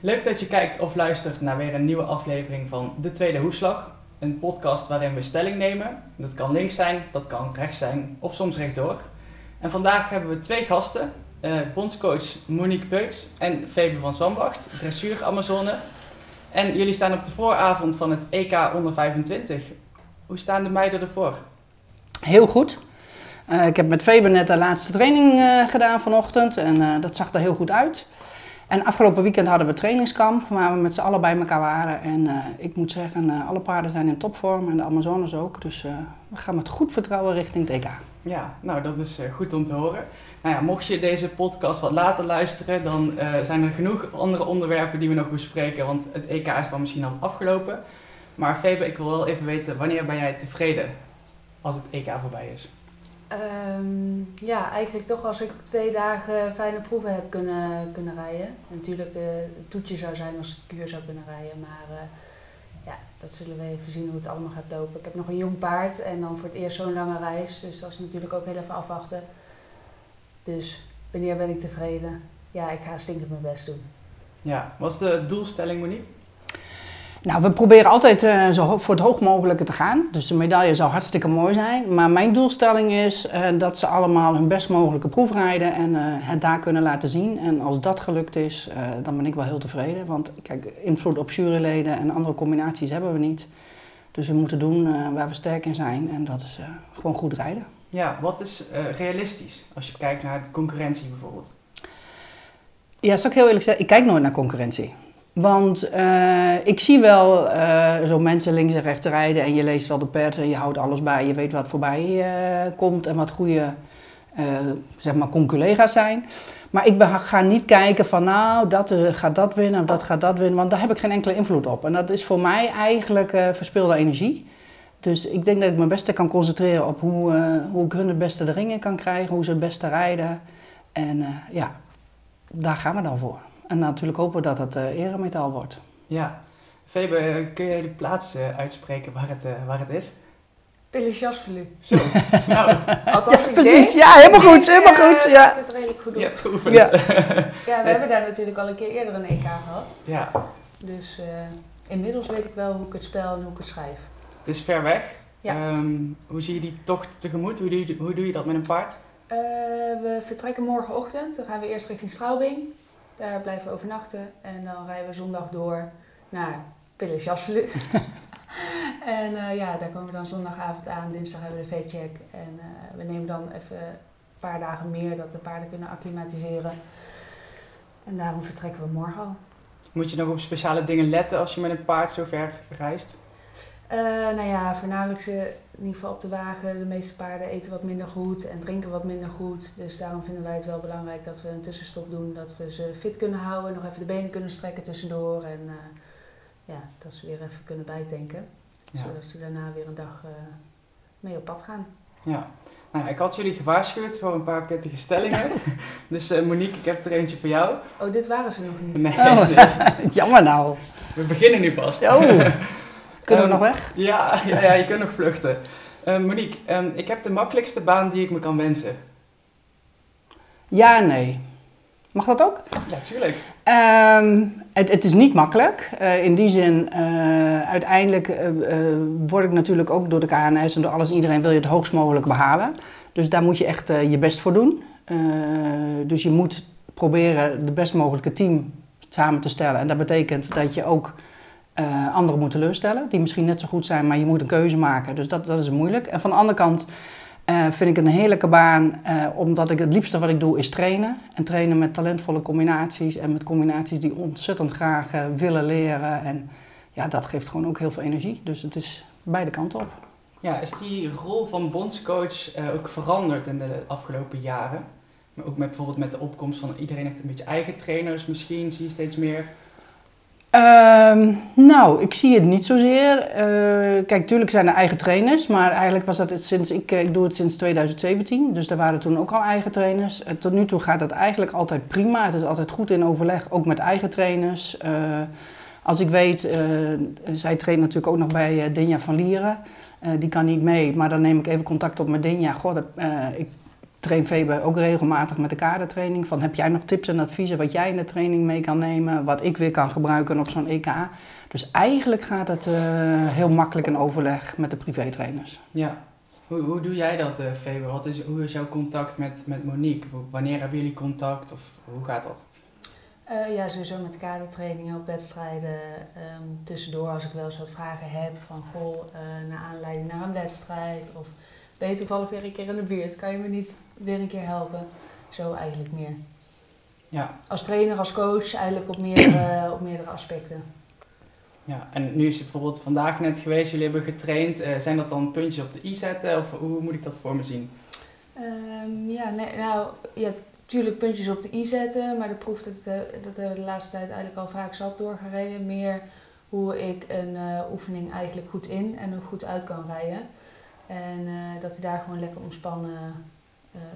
Leuk dat je kijkt of luistert naar weer een nieuwe aflevering van De Tweede Hoeslag. Een podcast waarin we stelling nemen. Dat kan links zijn, dat kan rechts zijn of soms rechtdoor. En vandaag hebben we twee gasten. eh, bondscoach Monique Peuts en Febe van Zwambacht, dressuur Amazone. En jullie staan op de vooravond van het EK onder 25. Hoe staan de meiden ervoor? Heel goed. Eh, ik heb met Faber net de laatste training eh, gedaan vanochtend en dat zag er heel goed uit. En afgelopen weekend hadden we trainingskamp waar we met z'n allen bij elkaar waren. En eh, ik moet zeggen, eh, alle paarden zijn in topvorm en de Amazones ook. Dus eh, we gaan met goed vertrouwen richting EK. Ja, nou dat is goed om te horen. Nou ja, mocht je deze podcast wat later luisteren, dan zijn er genoeg andere onderwerpen die we nog bespreken, want het EK is dan misschien al afgelopen. Maar Febe, ik wil wel even weten, wanneer ben jij tevreden als het EK voorbij is? Ehm, ja, eigenlijk toch als ik twee dagen fijne proeven heb kunnen, kunnen rijden. Natuurlijk, eh het toetje zou zijn als ik kuur zou kunnen rijden, maar eh, ja, dat zullen we even zien hoe het allemaal gaat lopen. Ik heb nog een jong paard en dan voor het eerst zo'n lange reis, dus dat is natuurlijk ook heel even afwachten. Dus wanneer ben ik tevreden? Ja, ik ga stinkend mijn best doen. Ja, wat is de doelstelling Monique? Nou, we proberen altijd eh, zo voor het hoog mogelijke te gaan. Dus de medaille zou hartstikke mooi zijn. Maar mijn doelstelling is eh, dat ze allemaal hun best mogelijke proef rijden en eh, het daar kunnen laten zien. En als dat gelukt is, dan ben ik wel heel tevreden. Want kijk, invloed op juryleden en andere combinaties hebben we niet. Dus we moeten doen waar we sterk in zijn. En dat is gewoon goed rijden. Ja, wat is realistisch als je kijkt naar de concurrentie bijvoorbeeld? Ja, zal ik heel eerlijk zeggen, ik kijk nooit naar concurrentie. Want eh, ik zie wel eh, zo mensen links en rechts rijden en je leest wel de pers en je houdt alles bij. Je weet wat voorbij eh, komt en wat goede zeg maar conculega's zijn. Maar ik ga niet kijken van nou, dat gaat dat winnen of dat gaat dat winnen, want daar heb ik geen enkele invloed op. En dat is voor mij eigenlijk verspilde energie. Dus ik denk dat ik me beste kan concentreren op hoe, hoe ik hun het beste de ringen kan krijgen, hoe ze het beste rijden. En ja, daar gaan we dan voor. En natuurlijk hopen we dat het eh eremetaal wordt. Ja, Febe, eh, kun je de plaats eh, uitspreken waar het, eh, waar het is? Pilles Jasvelu. Zo, nou, Althans, ik precies, denk- ja, helemaal goed, denk, helemaal goed, ja. ik het redelijk goed je doe. hebt geoefend. Ja. Ja, we hebben daar natuurlijk al een keer eerder een EK gehad. ja, Dus eh, inmiddels weet ik wel hoe ik het spel en hoe ik het schrijf. het is ver weg. Ja. Ehm, hoe zie je die tocht tegemoet? Hoe doe je, hoe doe je dat met een paard? Eh, we vertrekken morgenochtend. Dan gaan we eerst richting Straubing. Daar blijven we overnachten. En dan rijden we zondag door naar Jasvelu. en eh, ja, daar komen we dan zondagavond aan. Dinsdag hebben we de V-check. En eh, we nemen dan even een paar dagen meer dat de paarden kunnen acclimatiseren. En daarom vertrekken we morgen al. Moet je nog op speciale dingen letten als je met een paard zo ver reist? Eh, nou ja, voornamelijk ze in ieder geval op de wagen. De meeste paarden eten wat minder goed en drinken wat minder goed. Dus daarom vinden wij het wel belangrijk dat we een tussenstop doen. Dat we ze fit kunnen houden, nog even de benen kunnen strekken tussendoor. En eh, ja, dat ze weer even kunnen bijtanken. Ja. Zodat ze daarna weer een dag eh, mee op pad gaan. Ja. Nou, ja, ik had jullie gewaarschuwd voor een paar pittige stellingen. dus eh, Monique, ik heb er eentje voor jou. Oh, dit waren ze nog niet. Nee, Oh. nee, Jammer nou. we beginnen nu pas. Oh, kunnen we Ehm, nog weg? Ja, ja, ja, je kunt nog vluchten. Eh, Monique, ehm, ik heb de makkelijkste baan die ik me kan wensen. Ja en nee. Mag dat ook? Ja, tuurlijk. Ehm, het, het is niet makkelijk. Eh, in die zin, eh, uiteindelijk eh, word ik natuurlijk ook door de KNS en door alles en iedereen wil je het hoogst mogelijk behalen. Dus daar moet je echt je best voor doen. Dus je moet proberen de best mogelijke team samen te stellen. En dat betekent dat je ook eh, anderen moet teleurstellen, die misschien net zo goed zijn, maar je moet een keuze maken. Dus dat, dat is moeilijk. En van de andere kant eh, vind ik een heerlijke baan, eh, omdat ik het liefste wat ik doe is trainen. En trainen met talentvolle combinaties en met combinaties die ontzettend graag willen leren. En ja, dat geeft gewoon ook heel veel energie. Dus het is beide kanten op. Ja, is die rol van bondscoach ook veranderd in de afgelopen jaren? Ook met, bijvoorbeeld met de opkomst van iedereen heeft een beetje eigen trainers misschien, zie je steeds meer. Ehm, nou, ik zie het niet zozeer. Eh, kijk, tuurlijk zijn er eigen trainers, maar eigenlijk was dat het sinds, ik, eh, doe het sinds 2017, dus er waren toen ook al eigen trainers. En tot nu toe gaat het eigenlijk altijd prima. Het is altijd goed in overleg, ook met eigen trainers. Eh, als ik weet, eh, zij traint natuurlijk ook nog bij eh, Dinja van Lieren. Eh, die kan niet mee, maar dan neem ik even contact op met dat, eh, ik train Faber ook regelmatig met de kadertraining. Van heb jij nog tips en adviezen wat jij in de training mee kan nemen, wat ik weer kan gebruiken op zo'n EK. Dus eigenlijk gaat het eh, heel makkelijk in overleg met de privétrainers. Ja. Hoe, hoe doe jij dat, uh, Faber? Wat is, hoe is jouw contact met, met Monique? Wanneer hebben jullie contact of hoe gaat dat? Uh, ja, sowieso met kadertrainingen op wedstrijden. Um, tussendoor als ik wel eens wat vragen heb van goh, uh, naar aanleiding naar een wedstrijd of ben je toevallig weer een keer in de buurt, kan je me niet weer een keer helpen? Zo eigenlijk meer. Ja. Als trainer, als coach, eigenlijk op meerdere, op meerdere aspecten. Ja, en nu is het bijvoorbeeld vandaag net geweest, jullie hebben getraind. Uh, zijn dat dan puntjes op de i zetten of hoe moet ik dat voor me zien? Um, ja, nee, nou, ja, natuurlijk puntjes op de i zetten, maar de proef dat, uh, dat de laatste tijd eigenlijk al vaak zat doorgereden. Meer hoe ik een uh, oefening eigenlijk goed in en ook goed uit kan rijden. En uh, dat hij daar gewoon lekker ontspannen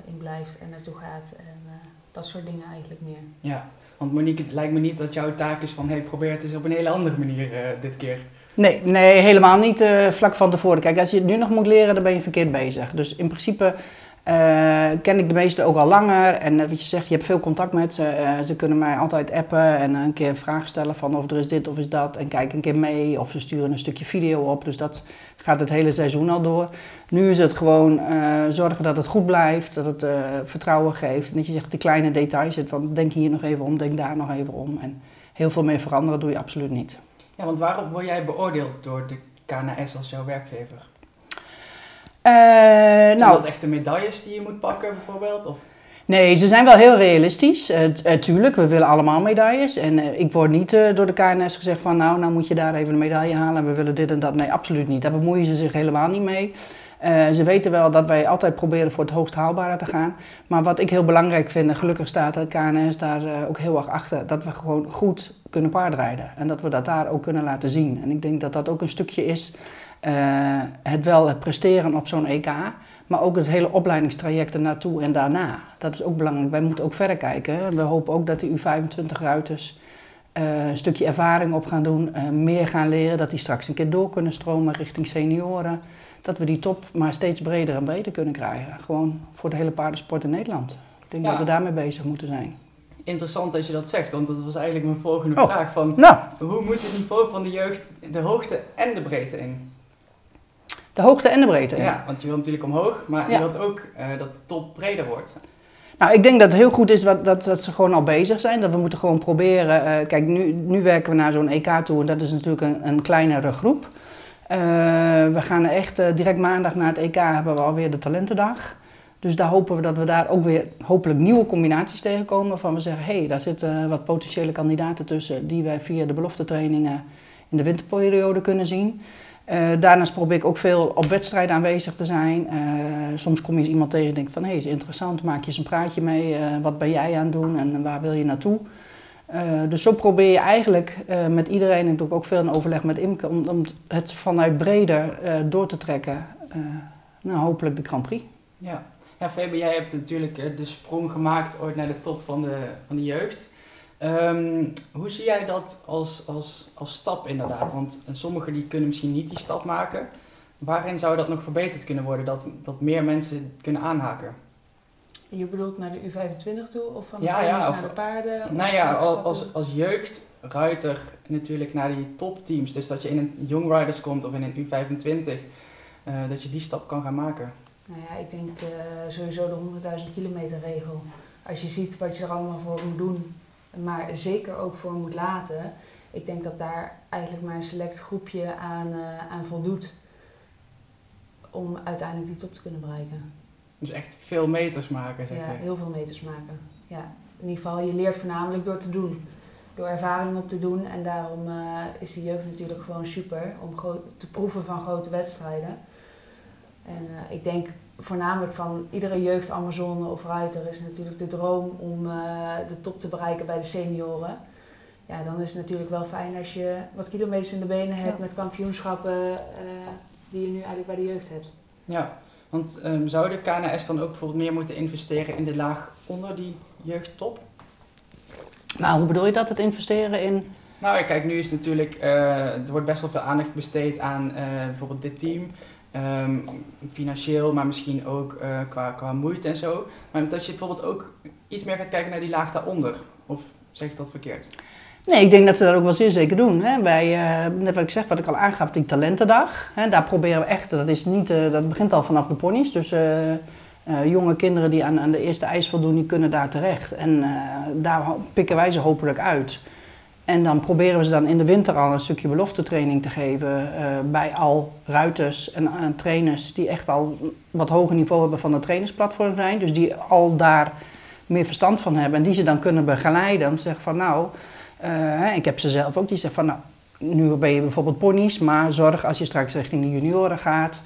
in blijft en naartoe gaat. En dat soort dingen eigenlijk meer. Ja, want Monique, het lijkt me niet dat jouw taak is van hey, probeer het eens op een hele andere manier dit keer. Nee, nee helemaal niet vlak van tevoren. Kijk, als je het nu nog moet leren, dan ben je verkeerd bezig. Dus in principe ken ik de meesten ook al langer. En net wat je zegt, je hebt veel contact met ze. Uh, ze kunnen mij altijd appen en een keer vragen stellen van of er is dit of is dat. En kijk een keer mee of ze sturen een stukje video op. Dus dat gaat het hele seizoen al door. Nu is het gewoon zorgen dat het goed blijft, dat het vertrouwen geeft. En dat je zegt de kleine details zit van denk hier nog even om, denk daar nog even om. En heel veel meer veranderen doe je absoluut niet. Ja, want waarom word jij beoordeeld door de KNS als jouw werkgever? Zijn nou, dat echte medailles die je moet pakken bijvoorbeeld? Of? Nee, ze zijn wel heel realistisch. Uh, tuurlijk, we willen allemaal medailles. En uh, ik word niet door de KNS gezegd van nou, nou moet je daar even een medaille halen en we willen dit en dat. Nee, absoluut niet. Daar bemoeien ze zich helemaal niet mee. ze weten wel dat wij altijd proberen voor het hoogst haalbare te gaan. Maar wat ik heel belangrijk vind, en gelukkig staat de KNS daar ook heel erg achter, dat we gewoon goed kunnen paardrijden. En dat we dat daar ook kunnen laten zien. En ik denk dat dat ook een stukje is het wel het presteren op zo'n EK, maar ook het hele opleidingstraject ernaartoe en daarna. Dat is ook belangrijk. Wij moeten ook verder kijken. We hopen ook dat die U25-ruiters uh, een stukje ervaring op gaan doen, uh, meer gaan leren, dat die straks een keer door kunnen stromen richting senioren. Dat we die top maar steeds breder en breder kunnen krijgen. Gewoon voor de hele paardensport in Nederland. Ik denk ja. dat we daarmee bezig moeten zijn. Interessant dat je dat zegt, want dat was eigenlijk mijn volgende oh. vraag. Van, nou. Hoe moet het niveau van de jeugd de hoogte en de breedte in? De hoogte en de breedte. Ja, want je wilt natuurlijk omhoog, maar je wilt ook eh, dat de top breder wordt. Nou, ik denk dat het heel goed is wat, dat, dat ze gewoon al bezig zijn. Dat we moeten gewoon proberen. eh, kijk, nu, nu werken we naar zo'n EK toe en dat is natuurlijk een, een kleinere groep. Eh, we gaan echt direct maandag na het EK hebben we alweer de talentendag. Dus daar hopen we dat we daar ook weer hopelijk nieuwe combinaties tegenkomen. Waarvan we zeggen, hé, hey, daar zitten wat potentiële kandidaten tussen die wij via de beloftetrainingen in de winterperiode kunnen zien. Uh, daarnaast probeer ik ook veel op wedstrijden aanwezig te zijn. Uh, soms kom je eens iemand tegen en denkt van hé, hey, is interessant, maak je eens een praatje mee. Uh, wat ben jij aan het doen en waar wil je naartoe? dus zo probeer je eigenlijk met iedereen, en doe ik ook veel in overleg met Imke, om, het vanuit breder door te trekken naar hopelijk de Grand Prix. Ja, ja jij hebt natuurlijk de sprong gemaakt ooit naar de top van de, van de jeugd. Um, hoe zie jij dat als, als, als stap inderdaad? Want sommigen die kunnen misschien niet die stap maken. Waarin zou dat nog verbeterd kunnen worden, dat, dat meer mensen kunnen aanhaken? Je bedoelt naar de U25 toe of van de ja, ja, naar of, de paarden? Nou ja, als, als jeugd, ruiter natuurlijk naar die topteams. Dus dat je in een Young Riders komt of in een U25, uh, dat je die stap kan gaan maken. Nou ja, ik denk uh, sowieso de 100.000 kilometer regel. Als je ziet wat je er allemaal voor moet doen maar zeker ook voor moet laten. Ik denk dat daar eigenlijk maar een select groepje aan, uh, aan voldoet om uiteindelijk die top te kunnen bereiken. Dus echt veel meters maken, zeg Ja, je? heel veel meters maken. Ja. In ieder geval, je leert voornamelijk door te doen. Door ervaring op te doen. En daarom uh, is de jeugd natuurlijk gewoon super om te proeven van grote wedstrijden. En uh, ik denk voornamelijk van iedere jeugd Amazone of ruiter is natuurlijk de droom om uh, de top te bereiken bij de senioren. Ja, dan is het natuurlijk wel fijn als je wat kilometers in de benen hebt ja. met kampioenschappen uh, die je nu eigenlijk bij de jeugd hebt. Ja, want um, zou de KNS dan ook bijvoorbeeld meer moeten investeren in de laag onder die jeugdtop? Nou, hoe bedoel je dat, het investeren in? Nou, kijk, nu is natuurlijk, uh, er wordt best wel veel aandacht besteed aan bijvoorbeeld dit team. Ehm, financieel, maar misschien ook eh, qua, qua moeite en zo. Maar dat je bijvoorbeeld ook iets meer gaat kijken naar die laag daaronder. Of zeg ik dat verkeerd? Nee, ik denk dat ze dat ook wel zeer zeker doen. Hè. Bij, eh, net wat ik zeg, wat ik al aangaf, die talentendag. Hè, daar proberen we echt, dat, is niet, eh, dat begint al vanaf de ponies. Dus jonge kinderen die aan, aan de eerste eis voldoen, die kunnen daar terecht. En daar pikken wij ze hopelijk uit. En dan proberen we ze dan in de winter al een stukje beloftetraining te geven eh, bij al ruiters en, trainers die echt al wat hoger niveau hebben van de trainersplatform zijn. Dus die al daar meer verstand van hebben en die ze dan kunnen begeleiden. Om te zeggen van nou, eh, ik heb ze zelf ook die zeggen van nou, nu ben je bijvoorbeeld ponies, maar zorg als je straks richting de junioren gaat.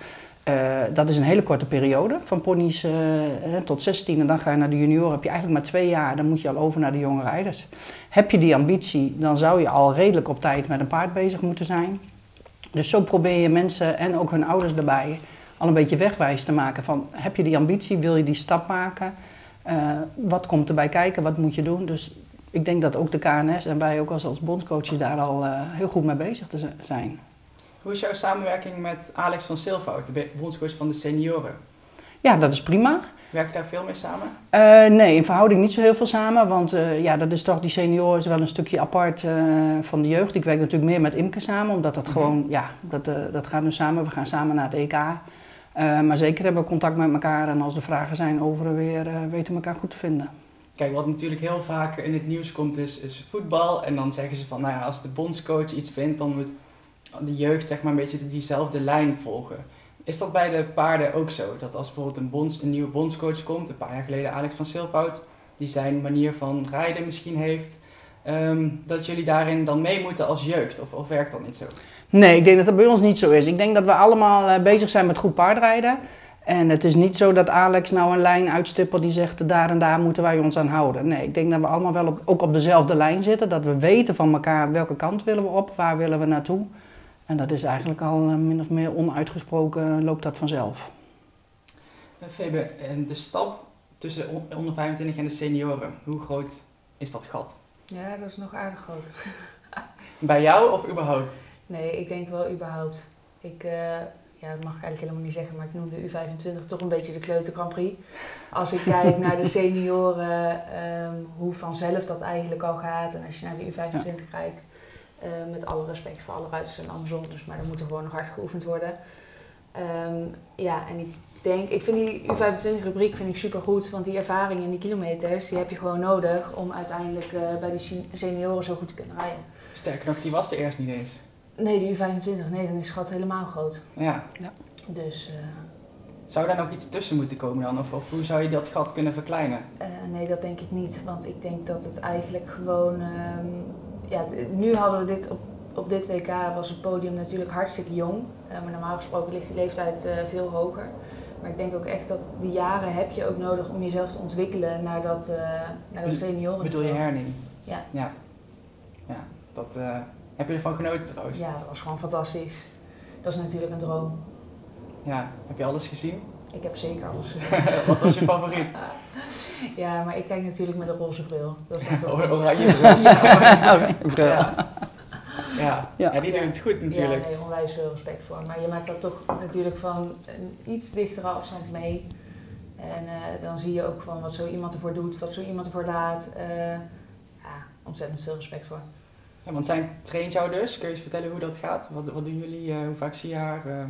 Eh, dat is een hele korte periode, van ponies eh, tot 16 en dan ga je naar de junioren. Heb je eigenlijk maar twee jaar, dan moet je al over naar de jonge rijders. Heb je die ambitie, dan zou je al redelijk op tijd met een paard bezig moeten zijn. Dus zo probeer je mensen en ook hun ouders erbij al een beetje wegwijs te maken van heb je die ambitie, wil je die stap maken? Eh, wat komt erbij kijken, wat moet je doen? Dus ik denk dat ook de KNS en wij ook als, als bondscoaches daar al heel goed mee bezig te zijn. Hoe is jouw samenwerking met Alex van Silvoud, de bondscoach van de senioren? Ja, dat is prima. Werk je daar veel mee samen? Eh, nee, in verhouding niet zo heel veel samen, want eh, ja, dat is toch, die senior is wel een stukje apart eh, van de jeugd. Ik werk natuurlijk meer met Imke samen, omdat dat Mhm. gewoon, ja, dat, dat gaat nu samen. We gaan samen naar het EK. Maar zeker hebben we contact met elkaar en als er vragen zijn over en weer, weten we elkaar goed te vinden. Kijk, wat natuurlijk heel vaak in het nieuws komt is, is voetbal. En dan zeggen ze van, nou ja, als de bondscoach iets vindt, dan moet de jeugd zeg maar een beetje diezelfde lijn volgen. Is dat bij de paarden ook zo? Dat als bijvoorbeeld een, bonds, een nieuwe bondscoach komt, een paar jaar geleden Alex van Silpout, die zijn manier van rijden misschien heeft, ehm, dat jullie daarin dan mee moeten als jeugd? Of, of werkt dat niet zo? Nee, ik denk dat dat bij ons niet zo is. Ik denk dat we allemaal eh, bezig zijn met goed paardrijden. En het is niet zo dat Alex nou een lijn uitstippelt die zegt daar en daar moeten wij ons aan houden. Nee, ik denk dat we allemaal wel op, ook op dezelfde lijn zitten. Dat we weten van elkaar welke kant willen we op, waar willen we naartoe. En dat is eigenlijk al eh, min of meer onuitgesproken, loopt dat vanzelf. Uh, Febe, en de stap tussen on- onder 25 en de senioren, hoe groot is dat gat? Ja, dat is nog aardig groot. Bij jou of überhaupt? Nee, ik denk wel überhaupt. Ik, eh, ja, dat mag ik eigenlijk helemaal niet zeggen, maar ik noem de U25 toch een beetje de Kleuter Grand Prix. Als ik kijk naar de senioren, ehm, hoe vanzelf dat eigenlijk al gaat. En als je naar de U25 kijkt, eh, met alle respect voor alle ruiters en andersom, dus, maar dan moet er gewoon nog hard geoefend worden. Ehm, ja, en ik denk, ik vind die U25-rubriek vind ik super goed, want die ervaring en die kilometers, die heb je gewoon nodig om uiteindelijk eh, bij die sen- senioren zo goed te kunnen rijden. Sterker nog, die was er eerst niet eens. Nee, de U25, nee, dan is het gat helemaal groot. Ja. Dus eh, Zou daar nog iets tussen moeten komen dan? Of, of hoe zou je dat gat kunnen verkleinen? eh, nee, dat denk ik niet. Want ik denk dat het eigenlijk gewoon. ehm, ja, nu hadden we dit op, op dit WK was het podium natuurlijk hartstikke jong. Eh, maar normaal gesproken ligt die leeftijd eh, veel hoger. Maar ik denk ook echt dat die jaren heb je ook nodig om jezelf te ontwikkelen naar dat, eh naar dat senioren. Bedoel je herning? Ja. Ja. Ja, dat... heb je ervan genoten trouwens? Ja, dat was gewoon fantastisch. Dat is natuurlijk een droom. Ja. Heb je alles gezien? Ik heb zeker alles gezien. Wat was je favoriet? Ja, maar ik kijk natuurlijk met een roze bril. Dat is Or- Oranje bril. Ja. Bril. Ja. Ja. Ja. ja, die doen het goed natuurlijk. Ja, nee, onwijs veel respect voor. Maar je maakt dat toch natuurlijk van een iets dichtere afstand mee. En eh, dan zie je ook van wat zo iemand ervoor doet, wat zo iemand ervoor laat. Eh, ja, ontzettend veel respect voor. Ja, want zij traint jou dus. Kun je eens vertellen hoe dat gaat? Wat, wat doen jullie? Eh, hoe vaak zie je haar?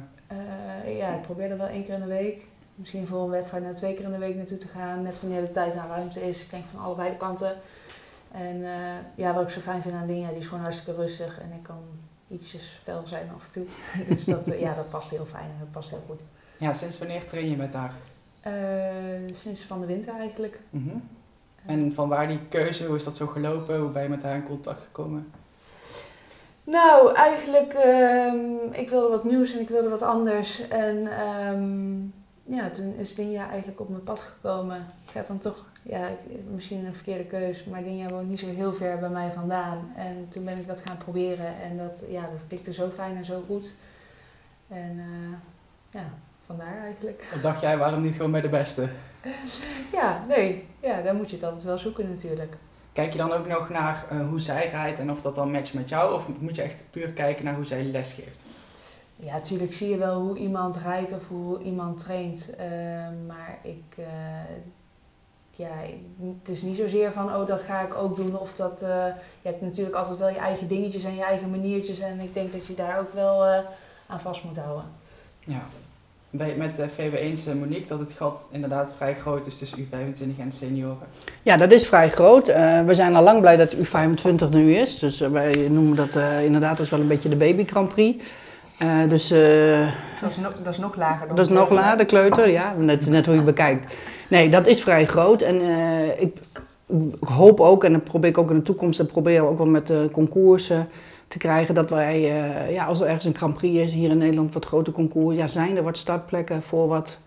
Ja, ik probeer er wel één keer in de week. Misschien voor een wedstrijd naar twee keer in de week naartoe te gaan. Net wanneer de tijd en ruimte is. Ik denk van allebei de kanten. En eh, ja, wat ik zo fijn vind aan Linja, die is gewoon hartstikke rustig. En ik kan ietsjes fel zijn af en toe. dus dat, eh, ja, dat past heel fijn en dat past heel goed. ja, sinds wanneer train je met haar? Eh, sinds van de winter eigenlijk. Mhm. En van waar die keuze? Hoe is dat zo gelopen? Hoe ben je met haar in contact gekomen? Nou, eigenlijk, ehm, ik wilde wat nieuws en ik wilde wat anders. En ehm, ja, toen is Dinja eigenlijk op mijn pad gekomen. Ik ga dan toch, ja, misschien een verkeerde keus, maar Dinja woont niet zo heel ver bij mij vandaan. En toen ben ik dat gaan proberen en dat, ja, dat klikte zo fijn en zo goed. En eh, ja, vandaar eigenlijk. Wat dacht jij, waarom niet gewoon bij de beste? Ja, nee, ja, dan moet je het altijd wel zoeken natuurlijk. Kijk je dan ook nog naar eh, hoe zij rijdt en of dat dan matcht met jou? Of moet je echt puur kijken naar hoe zij les geeft? Ja, natuurlijk zie je wel hoe iemand rijdt of hoe iemand traint. eh, maar ik, eh, ja, het is niet zozeer van, oh, dat ga ik ook doen. Of dat, eh, je hebt natuurlijk altijd wel je eigen dingetjes en je eigen maniertjes. En ik denk dat je daar ook wel eh, aan vast moet houden. Ja. Ben je het met eh, VB eens, eh, Monique, dat het gat inderdaad vrij groot is tussen U25 en senioren? Ja, dat is vrij groot. Eh, we zijn al lang blij dat U25 nu is. Dus wij noemen dat eh, inderdaad is wel een beetje de baby Grand Prix. Eh, dus eh, Dat is, nog, dat is nog lager dan dat is nog lager, de kleuter, ja. Net, net hoe je bekijkt. Nee, dat is vrij groot. En eh, ik hoop ook, en dat probeer ik ook in de toekomst, dat proberen we ook wel met de concoursen te krijgen, dat wij, ja, als er ergens een Grand Prix is, hier in Nederland wat grote concours, ja, zijn er wat startplekken voor wat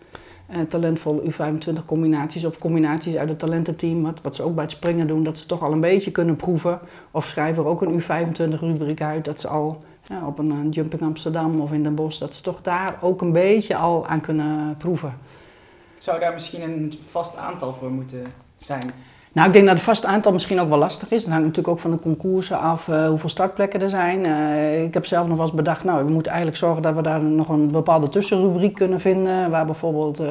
eh, talentvolle U25 combinaties of combinaties uit het talententeam, wat, wat ze ook bij het springen doen, dat ze toch al een beetje kunnen proeven. Of schrijven er ook een U25 rubriek uit, dat ze al op een, eh, Jumping Amsterdam of in Den Bosch, dat ze toch daar ook een beetje al aan kunnen proeven. Zou daar misschien een vast aantal voor moeten zijn? Nou, ik denk dat het vast aantal misschien ook wel lastig is. Dat hangt natuurlijk ook van de concoursen af eh, hoeveel startplekken er zijn. Eh, ik heb zelf nog wel eens bedacht, nou, we moeten eigenlijk zorgen dat we daar nog een bepaalde tussenrubriek kunnen vinden. Waar bijvoorbeeld eh,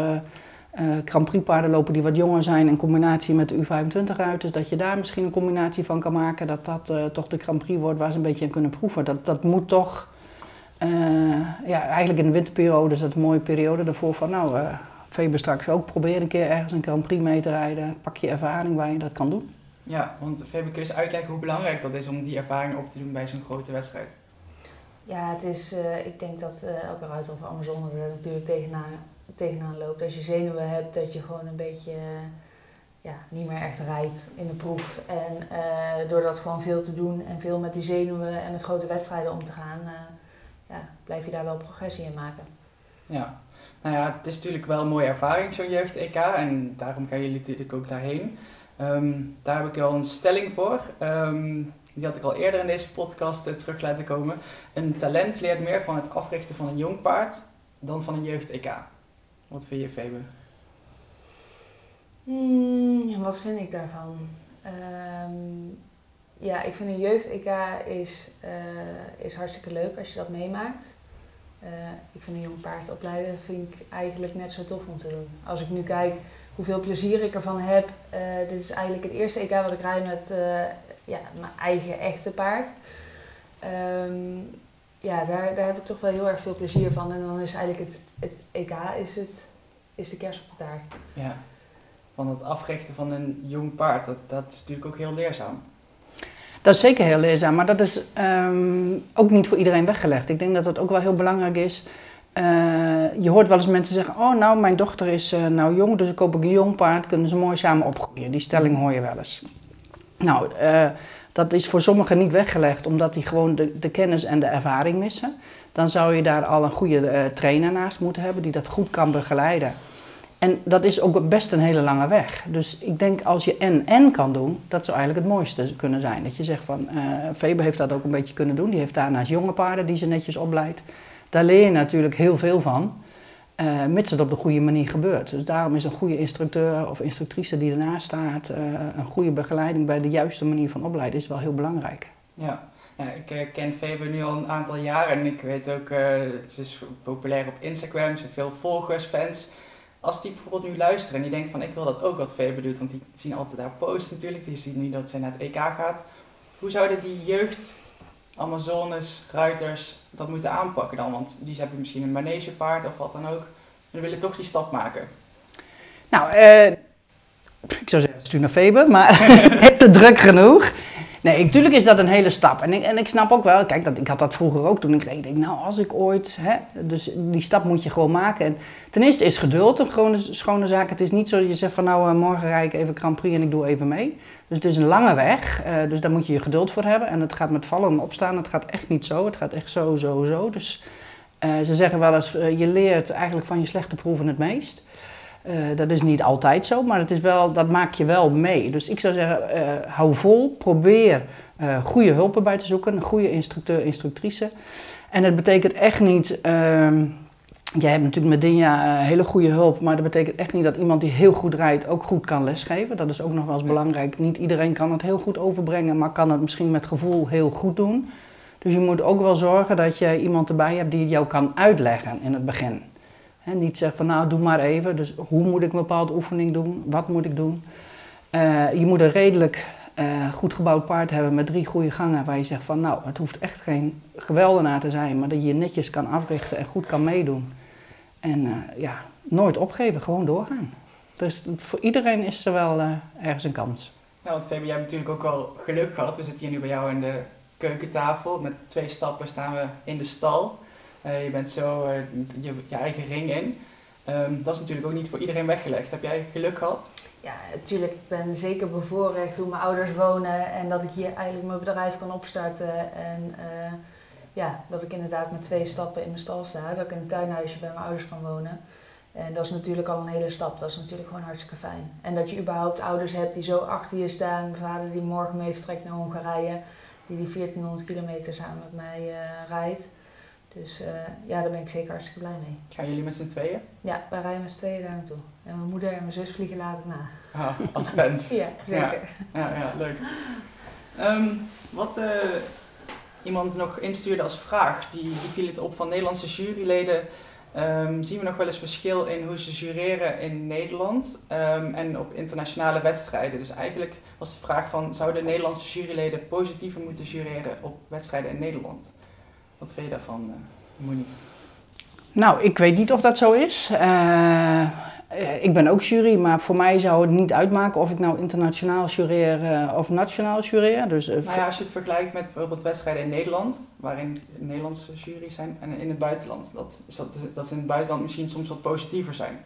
Grand Prix paarden lopen die wat jonger zijn in combinatie met de U25 uit. Dus dat je daar misschien een combinatie van kan maken. Dat dat toch de Grand Prix wordt waar ze een beetje aan kunnen proeven. Dat, dat moet toch, ja, eigenlijk in de winterperiode is dat een mooie periode daarvoor van, nou... Faber straks ook probeer een keer ergens een Grand Prix mee te rijden. Pak je ervaring waar je dat kan doen. Ja, want VB, kun je eens uitleggen hoe belangrijk dat is om die ervaring op te doen bij zo'n grote wedstrijd? Ja, het is, eh, ik denk dat eh, elke ruiter of Amazone er natuurlijk tegenaan, tegenaan loopt. Als je zenuwen hebt, dat je gewoon een beetje eh, ja, niet meer echt rijdt in de proef. En eh, door dat gewoon veel te doen en veel met die zenuwen en met grote wedstrijden om te gaan, eh, ja, blijf je daar wel progressie in maken. Ja, nou ja, het is natuurlijk wel een mooie ervaring, zo'n jeugd-EK. En daarom gaan jullie natuurlijk ook daarheen. Ehm, daar heb ik wel een stelling voor. Ehm, die had ik al eerder in deze podcast eh, terug laten komen. Een talent leert meer van het africhten van een jong paard dan van een jeugd-EK. Wat vind je, Faber? Hmm, wat vind ik daarvan? Ehm, ja, ik vind een jeugd-EK is, eh, is hartstikke leuk als je dat meemaakt. Eh, ik vind een jong paard opleiden vind ik eigenlijk net zo tof om te doen. Als ik nu kijk hoeveel plezier ik ervan heb. eh, dit is eigenlijk het eerste EK wat ik rijd met eh, ja, mijn eigen echte paard. Ehm, ja, daar, daar heb ik toch wel heel erg veel plezier van. En dan is eigenlijk het, het EK is, het, is de kerst op de taart. Ja, van het africhten van een jong paard, dat, dat is natuurlijk ook heel leerzaam. Dat is zeker heel leerzaam, maar dat is ehm, ook niet voor iedereen weggelegd. Ik denk dat dat ook wel heel belangrijk is. Eh, je hoort wel eens mensen zeggen, oh nou, mijn dochter is eh, nou jong, dus ik koop een jong paard, kunnen ze mooi samen opgroeien. Die stelling hoor je wel eens. Nou, eh, dat is voor sommigen niet weggelegd, omdat die gewoon de, de kennis en de ervaring missen. Dan zou je daar al een goede trainer naast moeten hebben, die dat goed kan begeleiden. En dat is ook best een hele lange weg. Dus ik denk als je en-en kan doen, dat zou eigenlijk het mooiste kunnen zijn. Dat je zegt van, Faber heeft dat ook een beetje kunnen doen. Die heeft daarnaast jonge paarden die ze netjes opleidt. Daar leer je natuurlijk heel veel van, eh, mits het op de goede manier gebeurt. Dus daarom is een goede instructeur of instructrice die ernaast staat, eh, een goede begeleiding bij de juiste manier van opleiden is wel heel belangrijk. Ja, ik ken Faber nu al een aantal jaar en ik weet ook, eh het is populair op Instagram, ze hebben veel volgers, fans. Als die bijvoorbeeld nu luisteren en die denken van ik wil dat ook wat Faber doet, want die zien altijd haar posts natuurlijk, die zien nu dat zij naar het EK gaat. Hoe zouden die jeugd, Amazones, ruiters dat moeten aanpakken dan? Want die hebben misschien een manegepaard of wat dan ook. En willen toch die stap maken. Nou, eh, ik zou zeggen, stuur naar Faber, maar heeft het druk genoeg? Nee, natuurlijk is dat een hele stap. En ik, en ik snap ook wel, kijk, dat, ik had dat vroeger ook toen ik. Ik denk, nou, als ik ooit, hè, dus die stap moet je gewoon maken. En ten eerste is geduld een schone, schone zaak. Het is niet zo dat je zegt van, nou, eh, morgen rijd ik even Grand Prix en ik doe even mee. Dus het is een lange weg, eh, dus daar moet je je geduld voor hebben. En het gaat met vallen en opstaan, het gaat echt niet zo. Het gaat echt zo, zo, zo. Dus eh, ze zeggen wel eens, je leert eigenlijk van je slechte proeven het meest. Eh, dat is niet altijd zo, maar het is wel, dat maak je wel mee. Dus ik zou zeggen, eh, hou vol, probeer eh, goede hulpen bij te zoeken, een goede instructeur, instructrice. En het betekent echt niet, ehm, jij hebt natuurlijk met Dinja hele goede hulp, maar dat betekent echt niet dat iemand die heel goed rijdt ook goed kan lesgeven. Dat is ook nog wel eens belangrijk. Niet iedereen kan het heel goed overbrengen, maar kan het misschien met gevoel heel goed doen. Dus je moet ook wel zorgen dat je iemand erbij hebt die het jou kan uitleggen in het begin. Niet zeggen van nou doe maar even, dus hoe moet ik een bepaalde oefening doen, wat moet ik doen. Eh, je moet een redelijk eh, goed gebouwd paard hebben met drie goede gangen waar je zegt van nou het hoeft echt geen geweldenaar te zijn, maar dat je je netjes kan africhten en goed kan meedoen. En eh, ja, nooit opgeven, gewoon doorgaan. Dus voor iedereen is er wel ergens een kans. Ja, want Fabi, jij hebt natuurlijk ook wel geluk gehad. We zitten hier nu bij jou in de keukentafel. Met twee stappen staan we in de stal. Eh, je bent zo eh, je, je eigen ring in. Ehm, dat is natuurlijk ook niet voor iedereen weggelegd. Heb jij geluk gehad? Ja, natuurlijk. Ik ben zeker bevoorrecht hoe mijn ouders wonen en dat ik hier eigenlijk mijn bedrijf kan opstarten. En eh, ja, dat ik inderdaad met twee stappen in mijn stal sta. Dat ik in een tuinhuisje bij mijn ouders kan wonen. En dat is natuurlijk al een hele stap. Dat is natuurlijk gewoon hartstikke fijn. En dat je überhaupt ouders hebt die zo achter je staan. Mijn vader die morgen mee vertrekt naar Hongarije. Die die 1400 kilometer samen met mij rijdt. Dus eh, ja, daar ben ik zeker hartstikke blij mee. Gaan jullie met z'n tweeën? Ja, wij rijden met z'n tweeën daar naartoe. En mijn moeder en mijn zus vliegen later na. Ah, als fans. Ja, zeker. Ja, ja, leuk. Ehm, wat eh, iemand nog instuurde als vraag, die, die viel het op van Nederlandse juryleden. Ehm, zien we nog wel eens verschil in hoe ze jureren in Nederland ehm, en op internationale wedstrijden? Dus eigenlijk was de vraag van, zouden Nederlandse juryleden positiever moeten jureren op wedstrijden in Nederland? Wat vind je daarvan, uh, Monique? Nou, ik weet niet of dat zo is. Eh, eh, ik ben ook jury, maar voor mij zou het niet uitmaken of ik nou internationaal jureer eh, of nationaal jureer. Dus, eh, Nou ja, als je het vergelijkt met bijvoorbeeld wedstrijden in Nederland, waarin Nederlandse jury's zijn, en in het buitenland, dat, is dat, dat ze in het buitenland misschien soms wat positiever zijn.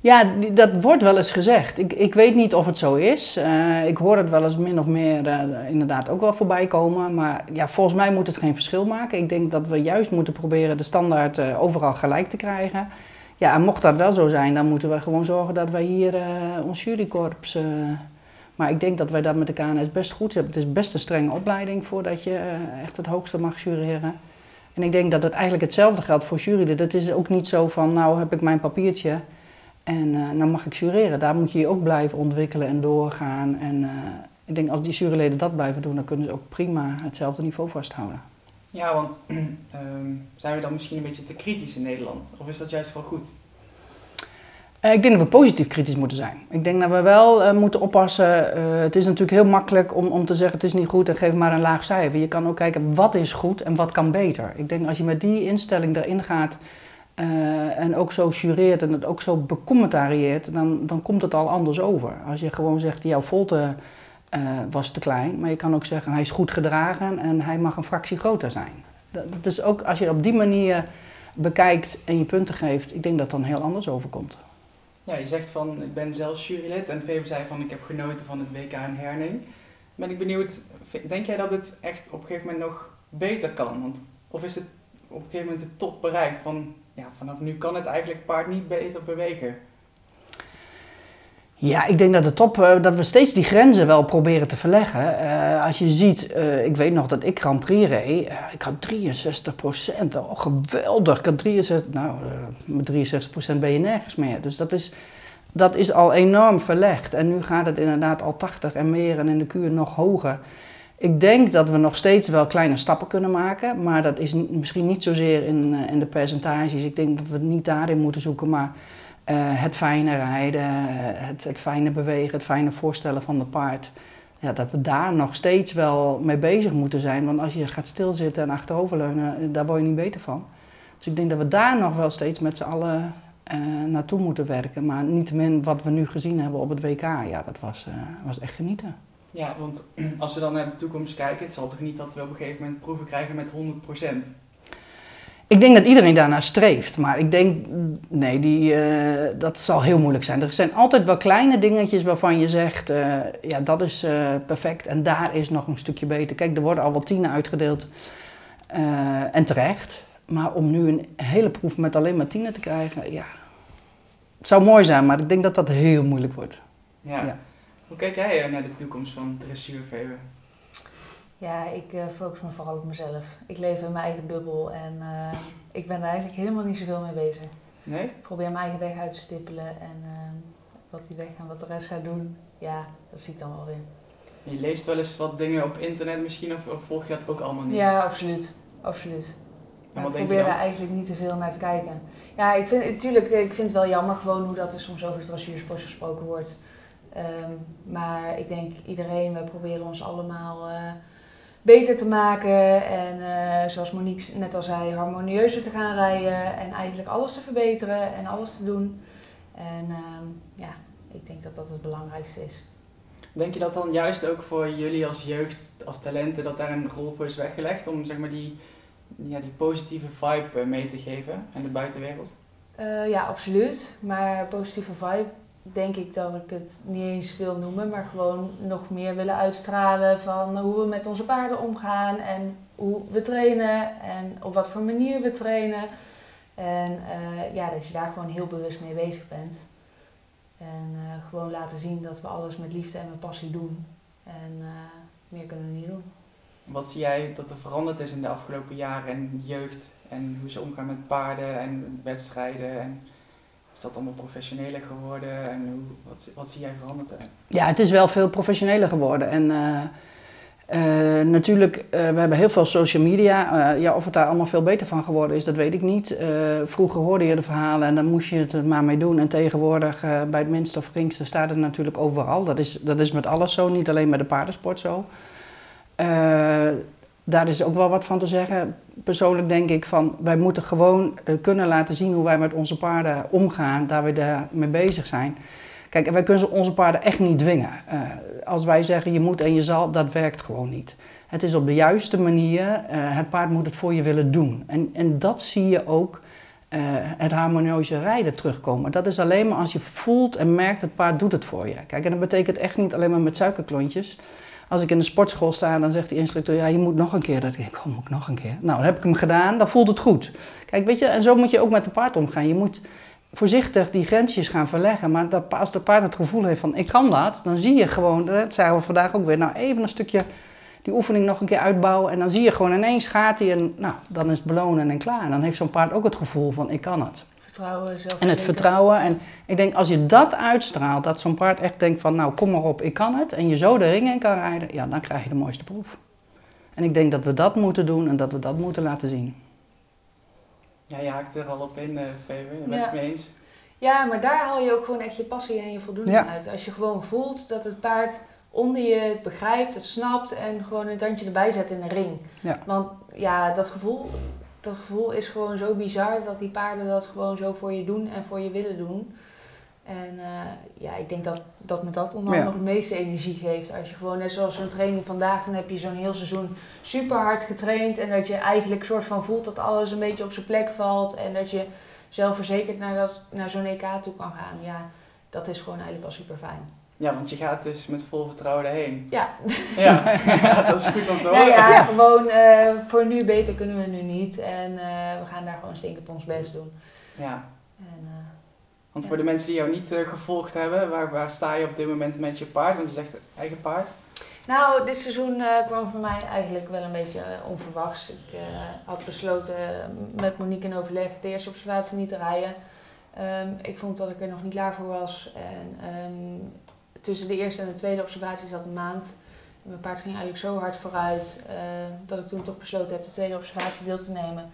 Ja, dat wordt wel eens gezegd. Ik, ik weet niet of het zo is. Eh, ik hoor het wel eens min of meer eh, inderdaad ook wel voorbij komen. Maar ja, volgens mij moet het geen verschil maken. Ik denk dat we juist moeten proberen de standaard eh, overal gelijk te krijgen. Ja, en mocht dat wel zo zijn, dan moeten we gewoon zorgen dat wij hier ons jurykorps... maar ik denk dat wij dat met de KNS best goed hebben. Het is best een strenge opleiding voordat je echt het hoogste mag jureren. En ik denk dat het eigenlijk hetzelfde geldt voor juryleden. Dat is ook niet zo van, nou heb ik mijn papiertje... En uh, dan mag ik jureren. Daar moet je je ook blijven ontwikkelen en doorgaan. En uh, ik denk als die juryleden dat blijven doen, dan kunnen ze ook prima hetzelfde niveau vasthouden. Ja, want um, zijn we dan misschien een beetje te kritisch in Nederland? Of is dat juist wel goed? Uh, ik denk dat we positief kritisch moeten zijn. Ik denk dat we wel moeten oppassen. Het is natuurlijk heel makkelijk om, om te zeggen het is niet goed en geef maar een laag cijfer. Je kan ook kijken wat is goed en wat kan beter. Ik denk als je met die instelling erin gaat uh, en ook zo jureert en het ook zo becommentarieert, dan, dan komt het al anders over. Als je gewoon zegt, jouw volte uh, was te klein, maar je kan ook zeggen, hij is goed gedragen en hij mag een fractie groter zijn. Dat, is ook, als je op die manier bekijkt en je punten geeft, ik denk dat dat dan heel anders overkomt. Ja, je zegt van, ik ben zelf jurylid en Febe zei van, ik heb genoten van het WK in Herning. Ben ik benieuwd, denk jij dat het echt op een gegeven moment nog beter kan? Want, of is het op een gegeven moment de top bereikt van, ja, vanaf nu kan het eigenlijk paard niet beter bewegen. Ja, ik denk dat de top, uh, dat we steeds die grenzen wel proberen te verleggen. Uh, als je ziet, uh, ik weet nog dat ik Grand Prix reed, ik had 63 procent, oh geweldig. Ik had 63, nou, met 63 procent ben je nergens meer. Dus dat is, dat is al enorm verlegd. En nu gaat het inderdaad al 80 en meer en in de kuur nog hoger. Ik denk dat we nog steeds wel kleine stappen kunnen maken, maar dat is misschien niet zozeer in, uh, in de percentages. Ik denk dat we het niet daarin moeten zoeken, maar uh, het fijne rijden, het, het, fijne bewegen, het fijne voorstellen van het paard. Ja, dat we daar nog steeds wel mee bezig moeten zijn, want als je gaat stilzitten en achteroverleunen, daar word je niet beter van. Dus ik denk dat we daar nog wel steeds met z'n allen uh, naartoe moeten werken, maar niettemin wat we nu gezien hebben op het WK, ja, dat was, was echt genieten. Ja, want als we dan naar de toekomst kijken, het zal toch niet dat we op een gegeven moment proeven krijgen met 100%? Ik denk dat iedereen daarnaar streeft, maar ik denk, nee, die, uh, dat zal heel moeilijk zijn. Er zijn altijd wel kleine dingetjes waarvan je zegt, uh, ja, dat is uh, perfect en daar is nog een stukje beter. Kijk, er worden al wel tienen uitgedeeld en terecht, maar om nu een hele proef met alleen maar tienen te krijgen, ja, het zou mooi zijn, maar ik denk dat dat heel moeilijk wordt. Ja. ja. Hoe kijk jij naar de toekomst van dressuur, Vewe? Ja, ik uh, focus me vooral op mezelf. Ik leef in mijn eigen bubbel en uh, ik ben er eigenlijk helemaal niet zoveel mee bezig. Nee? Ik probeer mijn eigen weg uit te stippelen en uh, wat die weg en wat de rest gaat doen, ja, dat zie ik dan wel weer. Je leest wel eens wat dingen op internet misschien, of, of volg je dat ook allemaal niet? Ja, absoluut. Absoluut. Maar ik probeer daar eigenlijk niet te veel naar te kijken. Ja, ik vind, natuurlijk, ik vind het wel jammer gewoon hoe dat er soms over dressuursport gesproken wordt. Ehm, maar ik denk iedereen, we proberen ons allemaal eh, beter te maken. En eh, zoals Monique net al zei, harmonieuzer te gaan rijden. En eigenlijk alles te verbeteren en alles te doen. En ehm, ja, ik denk dat dat het belangrijkste is. Denk je dat dan juist ook voor jullie als jeugd, als talenten, dat daar een rol voor is weggelegd om zeg maar die, ja, die positieve vibe eh, mee te geven aan de buitenwereld? Ja, absoluut. Maar positieve vibe, denk ik dat ik het niet eens wil noemen, maar gewoon nog meer willen uitstralen van hoe we met onze paarden omgaan en hoe we trainen en op wat voor manier we trainen. En eh, ja, dat je daar gewoon heel bewust mee bezig bent. En eh, gewoon laten zien dat we alles met liefde en met passie doen. En eh, meer kunnen we niet doen. Wat zie jij dat er veranderd is in de afgelopen jaren en jeugd en hoe ze omgaan met paarden en wedstrijden? En is dat allemaal professioneler geworden en hoe, wat, wat zie jij veranderd? Ja, het is wel veel professioneler geworden. En eh, eh, natuurlijk, eh, we hebben heel veel social media. Ja, of het daar allemaal veel beter van geworden is, dat weet ik niet. Vroeger hoorde je de verhalen en dan moest je het maar mee doen. En tegenwoordig, bij het minste of geringste, staat het natuurlijk overal. Dat is, dat is met alles zo, niet alleen met de paardensport zo. Daar is ook wel wat van te zeggen. Persoonlijk denk ik van, wij moeten gewoon eh, kunnen laten zien hoe wij met onze paarden omgaan, daar we daarmee bezig zijn. Kijk, wij kunnen onze paarden echt niet dwingen. Eh, als wij zeggen je moet en je zal, dat werkt gewoon niet. Het is op de juiste manier, eh, het paard moet het voor je willen doen. En, en dat zie je ook, het harmonieuze rijden terugkomen. Dat is alleen maar als je voelt en merkt, het paard doet het voor je. Kijk, en dat betekent echt niet alleen maar met suikerklontjes. Als ik in de sportschool sta, dan zegt de instructeur, ja, je moet nog een keer. Denk ik, oh, moet ik nog een keer? Nou, dan heb ik hem gedaan, dan voelt het goed. Kijk, weet je, en zo moet je ook met de paard omgaan. Je moet voorzichtig die grensjes gaan verleggen. Maar dat, als de paard het gevoel heeft van, ik kan dat, dan zie je gewoon, dat zeiden we vandaag ook weer, nou, even een stukje die oefening nog een keer uitbouwen. En dan zie je gewoon ineens gaat hij en, nou, dan is het belonen en klaar. En dan heeft zo'n paard ook het gevoel van, ik kan het. Vertrouwen, zelf. En het vertrouwen. En ik denk, als je dat uitstraalt, dat zo'n paard echt denkt van, nou kom maar op, ik kan het. En je zo de ring in kan rijden, ja, dan krijg je de mooiste proef. En ik denk dat we dat moeten doen en dat we dat moeten laten zien. Ja, je haakt er al op in, eh Febe, je bent Ja. het mee eens. Ja, maar daar haal je ook gewoon echt je passie en je voldoening Ja. uit. Als je gewoon voelt dat het paard onder je het begrijpt, het snapt en gewoon een tandje erbij zet in de ring. Ja. Want ja, dat gevoel, dat gevoel is gewoon zo bizar dat die paarden dat gewoon zo voor je doen en voor je willen doen. En eh, ja, ik denk dat, dat me dat onder Ja. andere het meeste energie geeft. Als je gewoon, net zoals zo'n training vandaag, dan heb je zo'n heel seizoen super hard getraind. En dat je eigenlijk soort van voelt dat alles een beetje op zijn plek valt. En dat je zelfverzekerd naar, dat, naar zo'n EK toe kan gaan. Ja, dat is gewoon eigenlijk al super fijn. Ja, want je gaat dus met vol vertrouwen erheen. Ja, Ja, dat is goed om te nou horen. ja, Ja. gewoon eh, voor nu beter kunnen we nu niet. En eh, we gaan daar gewoon stinkend ons best doen. Ja, En, eh, want Ja. voor de mensen die jou niet gevolgd hebben, waar, waar sta je op dit moment met je paard? Want je zegt eigen paard. Nou, dit seizoen kwam voor mij eigenlijk wel een beetje onverwachts. Ik had besloten met Monique in overleg de eerste observatie niet te rijden. Ehm, ik vond dat ik er nog niet klaar voor was. En ehm, tussen de eerste en de tweede observatie zat een maand. En mijn paard ging eigenlijk zo hard vooruit eh, dat ik toen toch besloten heb de tweede observatie deel te nemen.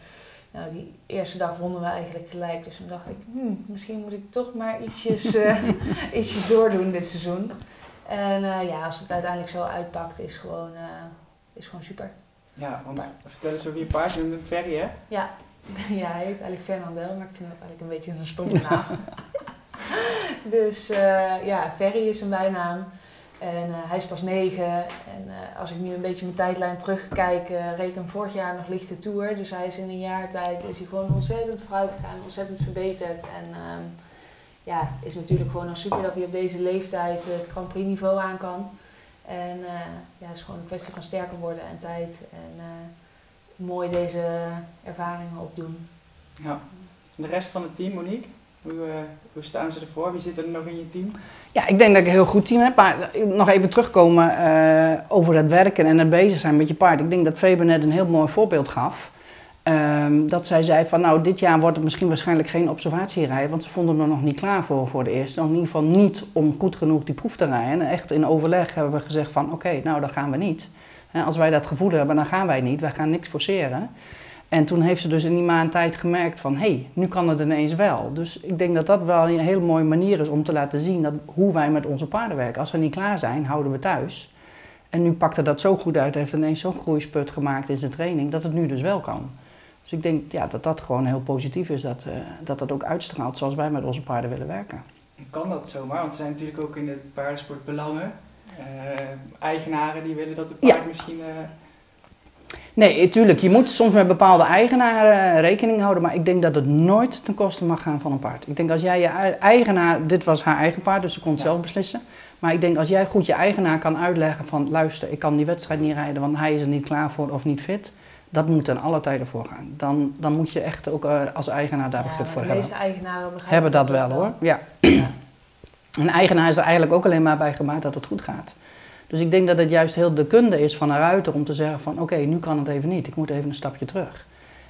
Nou, die eerste dag wonnen we eigenlijk gelijk. Dus toen dacht ik, hmm, misschien moet ik toch maar ietsjes, eh, ietsjes doordoen dit seizoen. En eh, ja, als het uiteindelijk zo uitpakt, is gewoon, is gewoon super. Ja, want vertel eens over je paard. Je noemt hem Ferry, hè? Ja. ja, hij heet eigenlijk Fernandel, maar ik vind dat eigenlijk een beetje een stomme naam. Dus eh, ja, Ferry is zijn bijnaam. En eh, hij is pas negen. En eh, als ik nu een beetje mijn tijdlijn terugkijk, hem vorig jaar nog lichte tour. Dus hij is in een jaar tijd is hij gewoon ontzettend vooruit gegaan, ontzettend verbeterd. En ehm, ja, is natuurlijk gewoon al super dat hij op deze leeftijd het Grand Prix niveau aan kan. En ja, het is gewoon een kwestie van sterker worden en tijd. En mooi deze ervaringen opdoen. Ja. De rest van het team, Monique? Hoe, eh, hoe staan ze ervoor? Wie zit er nog in je team? Ja, ik denk dat ik een heel goed team heb. Maar nog even terugkomen eh, over het werken en het bezig zijn met je paard. Ik denk dat Faber net een heel mooi voorbeeld gaf. Ehm, dat zij zei van nou, dit jaar wordt het misschien waarschijnlijk geen observatierij, want ze vonden er nog niet klaar voor voor de eerste. In ieder geval niet om goed genoeg die proef te rijden. En echt in overleg hebben we gezegd van oké, nou dan gaan we niet. Als wij dat gevoel hebben, dan gaan wij niet. Wij gaan niks forceren. En toen heeft ze dus in die maand tijd gemerkt van, hé, hey, nu kan het ineens wel. Dus ik denk dat dat wel een hele mooie manier is om te laten zien dat, hoe wij met onze paarden werken. Als ze niet klaar zijn, houden we thuis. En nu pakte dat zo goed uit, heeft ineens zo'n groeisput gemaakt in zijn training, dat het nu dus wel kan. Dus ik denk ja, dat dat gewoon heel positief is, dat, uh, dat dat ook uitstraalt zoals wij met onze paarden willen werken. Kan dat zomaar? Want er zijn natuurlijk ook in de paardensport belangen. Uh, eigenaren die willen dat de paard misschien... Uh... Nee, tuurlijk. Je moet soms met bepaalde eigenaren rekening houden, maar ik denk dat het nooit ten koste mag gaan van een paard. Ik denk als jij je eigenaar, dit was haar eigen paard, dus ze kon het ja. zelf beslissen. Maar ik denk als jij goed je eigenaar kan uitleggen van luister, ik kan die wedstrijd niet rijden, want hij is er niet klaar voor of niet fit dat moet ten alle tijden voorgaan. Dan, dan moet je echt ook uh, als eigenaar daar begrip voor de hebben. De meeste eigenaren hebben dat wel hoor. Ja. ja. Een eigenaar is er eigenlijk ook alleen maar bij gemaakt dat het goed gaat. Dus ik denk dat het juist heel de kunde is van een ruiter om te zeggen van oké, okay, nu kan het even niet. Ik moet even een stapje terug.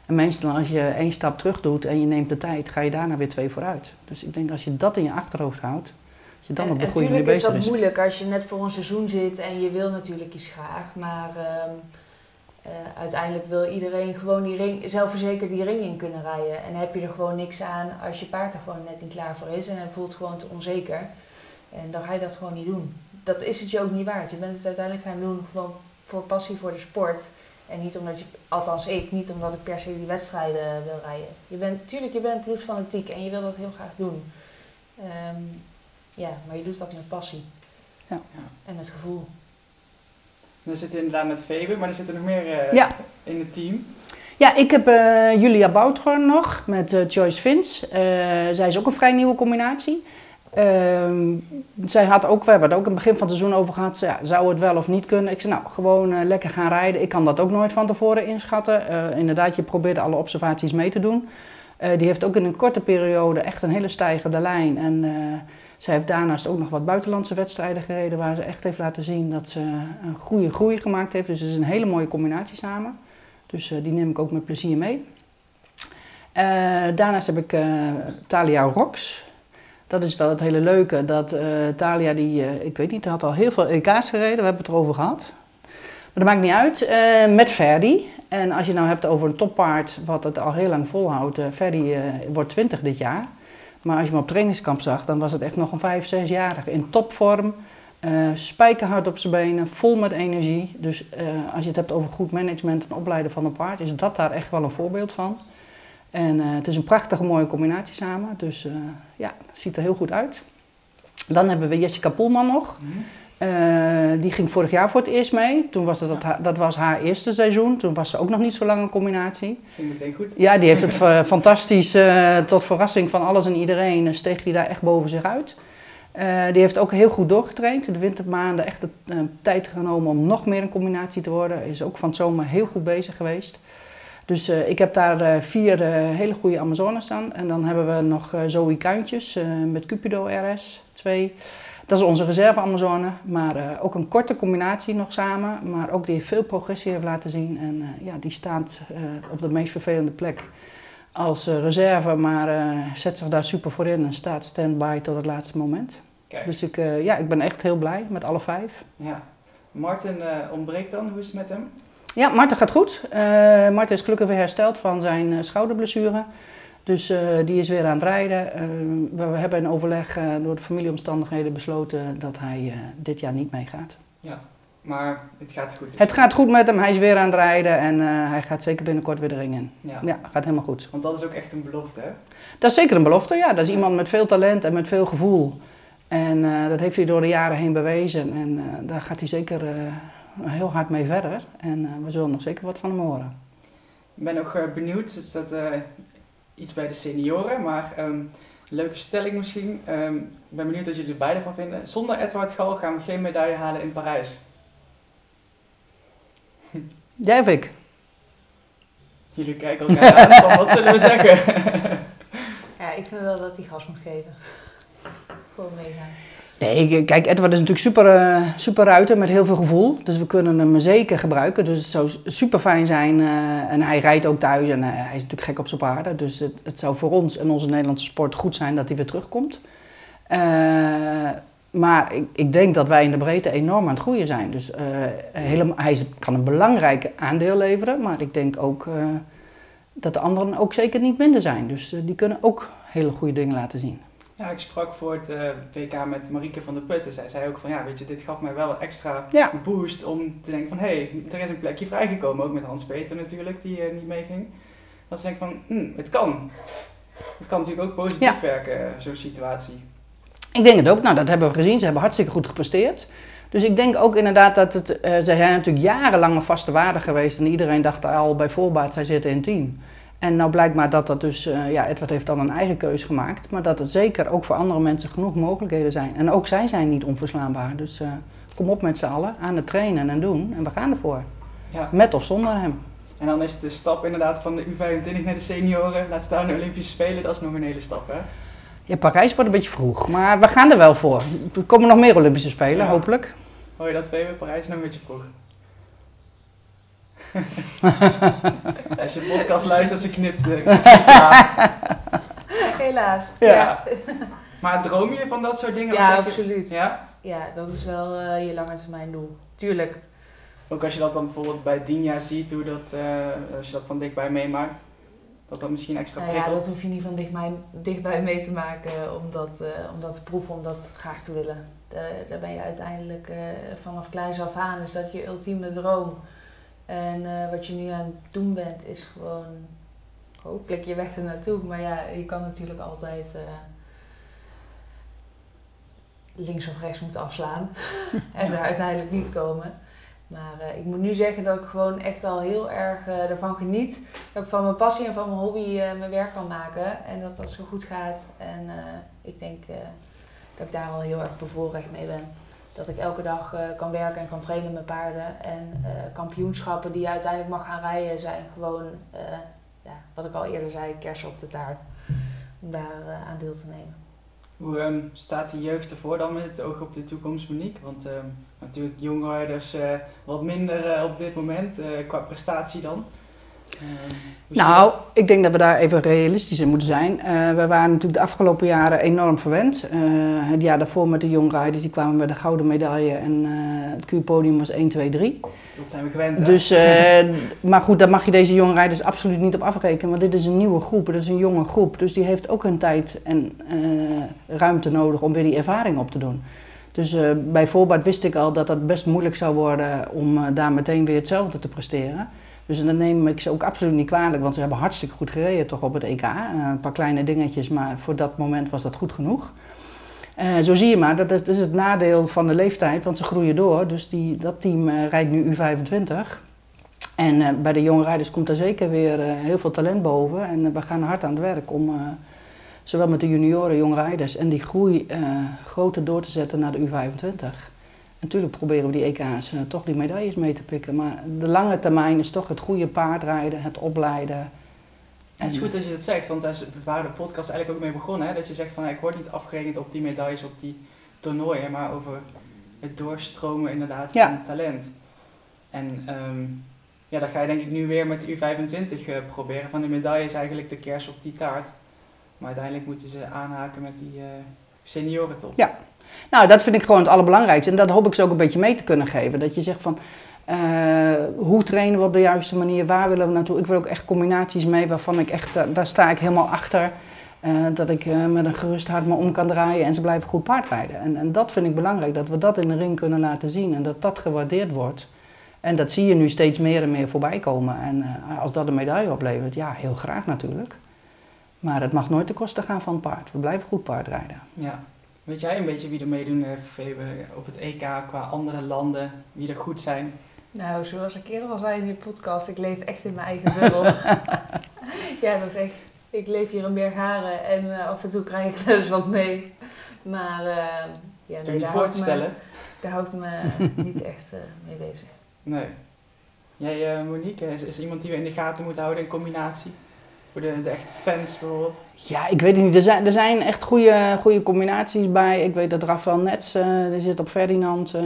En meestal als je één stap terug doet en je neemt de tijd, ga je daarna weer twee vooruit. Dus ik denk als je dat in je achterhoofd houdt, dat je dan en, op de goede manier bezig is. bezig is dat moeilijk als je net voor een seizoen zit en je wil natuurlijk iets graag, maar... Um, uh, uiteindelijk wil iedereen gewoon die ring, zelfverzekerd die ring in kunnen rijden. En heb je er gewoon niks aan als je paard er gewoon net niet klaar voor is en hij voelt gewoon te onzeker. En dan ga je dat gewoon niet doen. Dat is het je ook niet waard. Je bent het uiteindelijk gaan doen gewoon voor passie voor de sport. En niet omdat je, althans ik, niet omdat ik per se die wedstrijden wil rijden. Je bent, tuurlijk, je bent bloedfanatiek en je wil dat heel graag doen. Um, ja, maar je doet dat met passie. Ja. En het gevoel. Dan zit inderdaad met Febe, maar er zitten nog meer uh, ja. in het team. Ja, ik heb uh, Julia Boutgorn nog met uh, Joyce Vins. zij is ook een vrij nieuwe combinatie. Ehm, zij had ook, we hebben het ook in het begin van het seizoen over gehad, zou het wel of niet kunnen? Ik zei, nou, gewoon lekker gaan rijden. Ik kan dat ook nooit van tevoren inschatten. inderdaad, je probeert alle observaties mee te doen. die heeft ook in een korte periode echt een hele stijgende lijn. En zij heeft daarnaast ook nog wat buitenlandse wedstrijden gereden waar ze echt heeft laten zien dat ze een goede groei gemaakt heeft. Dus het is een hele mooie combinatie samen. Dus die neem ik ook met plezier mee. Daarnaast heb ik Talia Rox. Dat is wel het hele leuke. Dat Talia, die, ik weet niet, had al heel veel EK's gereden. We hebben het erover gehad. Maar dat maakt niet uit. met Ferdi. En als je nou hebt over een toppaard wat het al heel lang volhoudt. Ferdi wordt 20 dit jaar. Maar als je hem op trainingskamp zag, dan was het echt nog een 5, 6-jarige. In topvorm, uh, spijkerhard op zijn benen, vol met energie. Dus uh, als je het hebt over goed management en opleiden van een paard, is dat daar echt wel een voorbeeld van. En uh, het is een prachtige mooie combinatie samen. Dus ja, het ziet er heel goed uit. Dan hebben we Jessica Poelman nog. Mm -hmm. Uh, die ging vorig jaar voor het eerst mee. Toen was dat, ja. dat was haar eerste seizoen. Toen was ze ook nog niet zo lang een combinatie. Ging meteen goed. Ja, die heeft het uh, fantastisch, uh, tot verrassing van alles en iedereen, steeg die daar echt boven zich uit. die heeft ook heel goed doorgetraind. De wintermaanden echt de tijd genomen om nog meer een combinatie te worden. Is ook van het zomer heel goed bezig geweest. Dus ik heb daar vier hele goede Amazones staan. En dan hebben we nog Zoe Kuintjes met Cupido RS 2. Dat is onze reserve Amazone, maar ook een korte combinatie nog samen. Maar ook die veel progressie heeft laten zien. En ja, die staat op de meest vervelende plek als reserve, maar zet zich daar super voor in en staat stand-by tot het laatste moment. Kijk. Dus ik, ja, ik ben echt heel blij met alle vijf. Ja. Martin ontbreekt dan, hoe is het met hem? Ja, Martin gaat goed. Martin is gelukkig weer hersteld van zijn schouderblessure. Dus uh, die is weer aan het rijden. Uh, we hebben in overleg uh, door de familieomstandigheden besloten dat hij dit jaar niet meegaat. Ja, maar het gaat goed. Het gaat goed met hem, hij is weer aan het rijden en hij gaat zeker binnenkort weer de ring in. Ja. ja, gaat helemaal goed. Want dat is ook echt een belofte, hè? Dat is zeker een belofte, ja. Dat is iemand met veel talent en met veel gevoel. En dat heeft hij door de jaren heen bewezen en daar gaat hij zeker heel hard mee verder. En we zullen nog zeker wat van hem horen. Ik ben nog benieuwd, is dat iets bij de senioren, maar um, leuke stelling misschien. Um, ik ben benieuwd wat jullie er beide van vinden. Zonder Edward Gal gaan we geen medaille halen in Parijs. Jij of ik? Jullie kijken elkaar aan van wat zullen we zeggen? ja, ik vind wel dat hij gas moet geven. Gewoon meegaan. Nee, kijk, Edward is natuurlijk super, uh, super ruiter met heel veel gevoel. Dus we kunnen hem zeker gebruiken. Dus het zou super fijn zijn. Uh, en hij rijdt ook thuis en uh, hij is natuurlijk gek op zijn paarden. Dus het, het, zou voor ons en onze Nederlandse sport goed zijn dat hij weer terugkomt. maar ik, ik, denk dat wij in de breedte enorm aan het groeien zijn. Dus helemaal, hij kan een belangrijk aandeel leveren. Maar ik denk ook dat de anderen ook zeker niet minder zijn. Dus die kunnen ook hele goede dingen laten zien. Ja, ik sprak voor het uh, WK met Marieke van der Putten. Zij zei ook van, ja, weet je, dit gaf mij wel een extra boost om te denken van, hé, hey, er is een plekje vrijgekomen. Ook met Hans-Peter natuurlijk, die uh, niet meeging. Dat ze denken van, hm, het kan. Het kan natuurlijk ook positief werken, eh, zo'n situatie. Ik denk het ook. Nou, dat hebben we gezien. Ze hebben hartstikke goed gepresteerd. Dus ik denk ook inderdaad dat het... Uh, zij zijn natuurlijk jarenlang een vaste waarde geweest. En iedereen dacht al bij voorbaat, zij zitten in team. En nou blijkt maar dat dat dus, uh, ja, Edward heeft dan een eigen keuze gemaakt, maar dat er zeker ook voor andere mensen genoeg mogelijkheden zijn. En ook zij zijn niet onverslaanbaar. Dus uh, kom op met z'n allen aan het trainen en doen en we gaan ervoor. Ja. Met of zonder hem. En dan is de stap inderdaad van de U25 naar de senioren, laat staan de Olympische Spelen, dat is nog een hele stap hè? Ja, Parijs wordt een beetje vroeg, maar we gaan er wel voor. Er komen nog meer Olympische Spelen, hopelijk. Hoor je dat twee Parijs nog een beetje vroeg? Als je podcast luistert, ze knipt. Helaas. Ja. Maar droom je van dat soort dingen? Ja, absoluut. Ja? ja, dat is wel uh, je termijn doel. Tuurlijk. Ook als je dat dan bijvoorbeeld bij Dinja ziet, hoe dat, uh, als je dat van dichtbij meemaakt, dat dat misschien extra nou prikkelt. Ja, dat hoef je niet van dichtbij, dichtbij mee te maken om dat, uh, om dat te proeven, om dat graag te willen. daar ben je uiteindelijk vanaf kleins af aan, is dat je ultieme droom. En uh, wat je nu aan het doen bent, is gewoon hopelijk je weg er naartoe. Maar ja, je kan natuurlijk altijd uh, links of rechts moeten afslaan en er uiteindelijk niet komen. Maar uh, ik moet nu zeggen dat ik gewoon echt al heel erg ervan geniet. Dat ik van mijn passie en van mijn hobby mijn werk kan maken. En dat dat zo goed gaat. En ik denk dat ik daar al heel erg bevoorrecht mee ben. Dat ik elke dag uh, kan werken en kan trainen met paarden. En uh, kampioenschappen die je uiteindelijk mag gaan rijden zijn gewoon, uh, ja, wat ik al eerder zei, kersen op de taart. Om daar aan deel te nemen. Hoe um, staat de jeugd ervoor dan met het oog op de toekomst, Monique? Want um, natuurlijk jongrijders wat minder op dit moment qua prestatie dan. Ehm, nou, ik denk dat we daar even realistisch in moeten zijn. Uh, we waren natuurlijk de afgelopen jaren enorm verwend. Uh, het jaar daarvoor met de jongrijders, die kwamen met de gouden medaille en uh, het Q-podium was 1, 2, 3. Dat zijn we gewend. Hè? Dus, maar goed, daar mag je deze jongrijders absoluut niet op afrekenen, want dit is een nieuwe groep, dit is een jonge groep. Dus die heeft ook een tijd en ruimte nodig om weer die ervaring op te doen. Dus bij voorbaat wist ik al dat het best moeilijk zou worden om daar meteen weer hetzelfde te presteren. Dus dan neem ik ze ook absoluut niet kwalijk, want ze hebben hartstikke goed gereden toch op het EK. Uh, een paar kleine dingetjes, maar voor dat moment was dat goed genoeg. Uh, zo zie je maar, dat, is het nadeel van de leeftijd, want ze groeien door. Dus die, dat team uh, rijdt nu U25. En bij de jonge rijders komt er zeker weer heel veel talent boven. En we gaan hard aan het werk om zowel met de junioren, jonge rijders en die groei groter door te zetten naar de U25. Natuurlijk proberen we die EK's uh, toch die medailles mee te pikken. Maar de lange termijn is toch het goede paardrijden, het opleiden. Het is goed dat je dat zegt, want daar waren de podcast eigenlijk ook mee begonnen. Hè? Dat je zegt van ik word niet afgerekend op die medailles, op die toernooien, maar over het doorstromen inderdaad van talent. En um, ja, dat ga je denk ik nu weer met de U25 uh, proberen. Van de medaille is eigenlijk de kers op die taart. Maar uiteindelijk moeten ze aanhaken met die uh, seniorentop. Ja, nou, dat vind ik gewoon het allerbelangrijkste. En dat hoop ik ze ook een beetje mee te kunnen geven. Dat je zegt van, uh, hoe trainen we op de juiste manier? Waar willen we naartoe? Ik wil ook echt combinaties mee waarvan ik echt, uh, daar sta ik helemaal achter. Uh, dat ik met een gerust hart me om kan draaien en ze blijven goed paardrijden. En, en dat vind ik belangrijk, dat we dat in de ring kunnen laten zien en dat dat gewaardeerd wordt. En dat zie je nu steeds meer en meer voorbij komen. En als dat een medaille oplevert, ja, heel graag natuurlijk. Maar het mag nooit ten koste gaan van het paard. We blijven goed paardrijden. Ja, Weet jij een beetje wie er meedoen, Febe, op het EK qua andere landen, wie er goed zijn? Nou, zoals ik eerder al zei in die podcast, ik leef echt in mijn eigen bubbel. ja, dat is echt. Ik leef hier in Bergharen en uh, af en toe krijg ik wel eens wat mee. Maar uh, ja, nee, daar, stellen? Me, daar houdt me niet echt uh, mee bezig. Nee. Jij, Monique, is, is iemand die we in de gaten moeten houden in combinatie? Voor de, de echte fans bijvoorbeeld. Ja, ik weet het niet. Er zijn, er zijn echt goede, goede combinaties bij. Ik weet dat Rafael Nets, eh die zit op Ferdinand eh,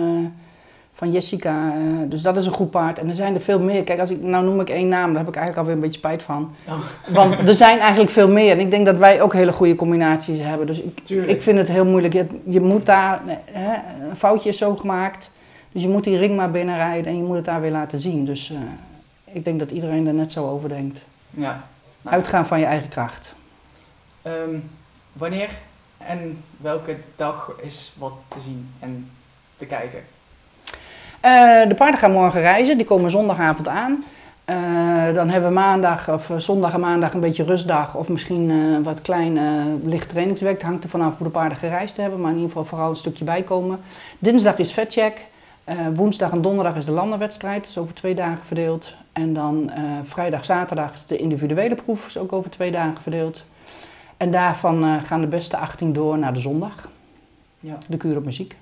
van Jessica. eh, dus dat is een goed paard. En er zijn er veel meer. Kijk, als ik, nou noem ik één naam, daar heb ik eigenlijk alweer een beetje spijt van. Oh. Want er zijn eigenlijk veel meer. En ik denk dat wij ook hele goede combinaties hebben. Dus ik, Tuurlijk. ik vind het heel moeilijk. Je, je moet daar, hè, een foutje is zo gemaakt. Dus je moet die ring maar binnenrijden en je moet het daar weer laten zien. Dus ik denk dat iedereen er net zo over denkt. Ja. Uitgaan van je eigen kracht. ehm, wanneer en welke dag is wat te zien en te kijken? Eh, de paarden gaan morgen reizen, die komen zondagavond aan. Eh, dan hebben we maandag of eh, zondag en maandag een beetje rustdag of misschien wat klein licht trainingswerk. Het hangt er vanaf hoe de paarden gereisd hebben, maar in ieder geval vooral een stukje bijkomen. Dinsdag is vetcheck. Woensdag en donderdag is de landenwedstrijd, dat is over twee dagen verdeeld. En dan eh, vrijdag, zaterdag de individuele proef, is ook over twee dagen verdeeld. En daarvan eh, gaan de beste 18 door naar de zondag, Ja. de kuur op muziek.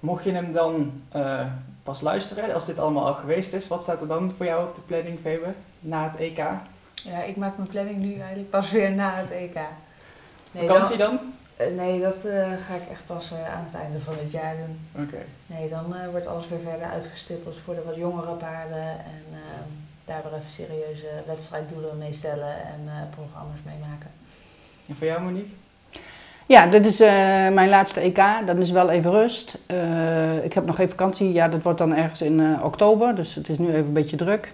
Mocht je hem dan eh, pas luisteren, als dit allemaal al geweest is, wat staat er dan voor jou op de planning, Febe, na het EK? Ja, ik maak mijn planning nu eigenlijk pas weer na het EK. Nee, Vakantie dan, dan? Eh, nee, dat eh, ga ik echt pas eh, aan het einde van het jaar doen. Oké. Nee, dan eh, wordt alles weer verder uitgestippeld voor de wat jongere paarden. En eh, daar weer even serieuze wedstrijddoelen mee stellen en eh, programma's mee maken. En voor jou, Monique? Ja, dit is eh, mijn laatste EK. Dan is wel even rust. Eh, ik heb nog geen vakantie. Ja, dat wordt dan ergens in eh, oktober. Dus het is nu even een beetje druk.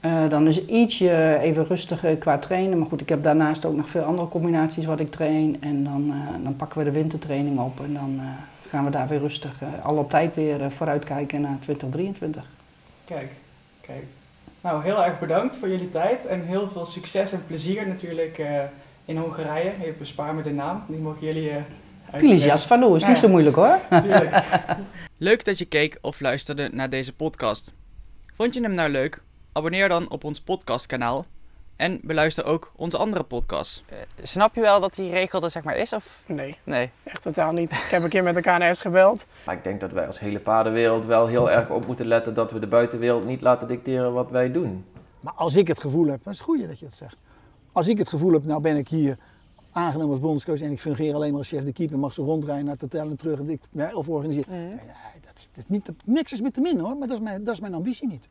Eh, dan is ietsje even rustiger qua trainen. Maar goed, ik heb daarnaast ook nog veel andere combinaties wat ik train. En dan, eh, dan pakken we de wintertraining op. En dan eh, gaan we daar weer rustig eh, al op tijd weer vooruitkijken naar 2023. Kijk, kijk. Nou, heel erg bedankt voor jullie tijd en heel veel succes en plezier natuurlijk eh, in Hongarije. Je bespaar me de naam, die mogen jullie uh, Pilisias Valou is Ja. niet zo moeilijk hoor. Tuurlijk. Leuk dat je keek of luisterde naar deze podcast. Vond je hem nou leuk? Abonneer dan op ons podcastkanaal en beluister ook onze andere podcasts. Snap je wel dat die regel er zeg maar is? Of? Nee, Nee. echt totaal niet. Ik heb een keer met de KNS gebeld. Maar ik denk dat wij als hele paardenwereld wel heel erg op moeten letten dat we de buitenwereld niet laten dicteren wat wij doen. Maar als ik het gevoel heb, dat is het goede dat je dat zegt. Als ik het gevoel heb, nou ben ik hier aangenomen als bondscoach en ik fungeer alleen maar als chef de keeper, mag ze rondrijden naar het hotel en terug en ik, of organiseren. Nee, nee, dat, is, dat is niet, niks is met te min hoor, maar dat is mijn, dat is mijn ambitie niet.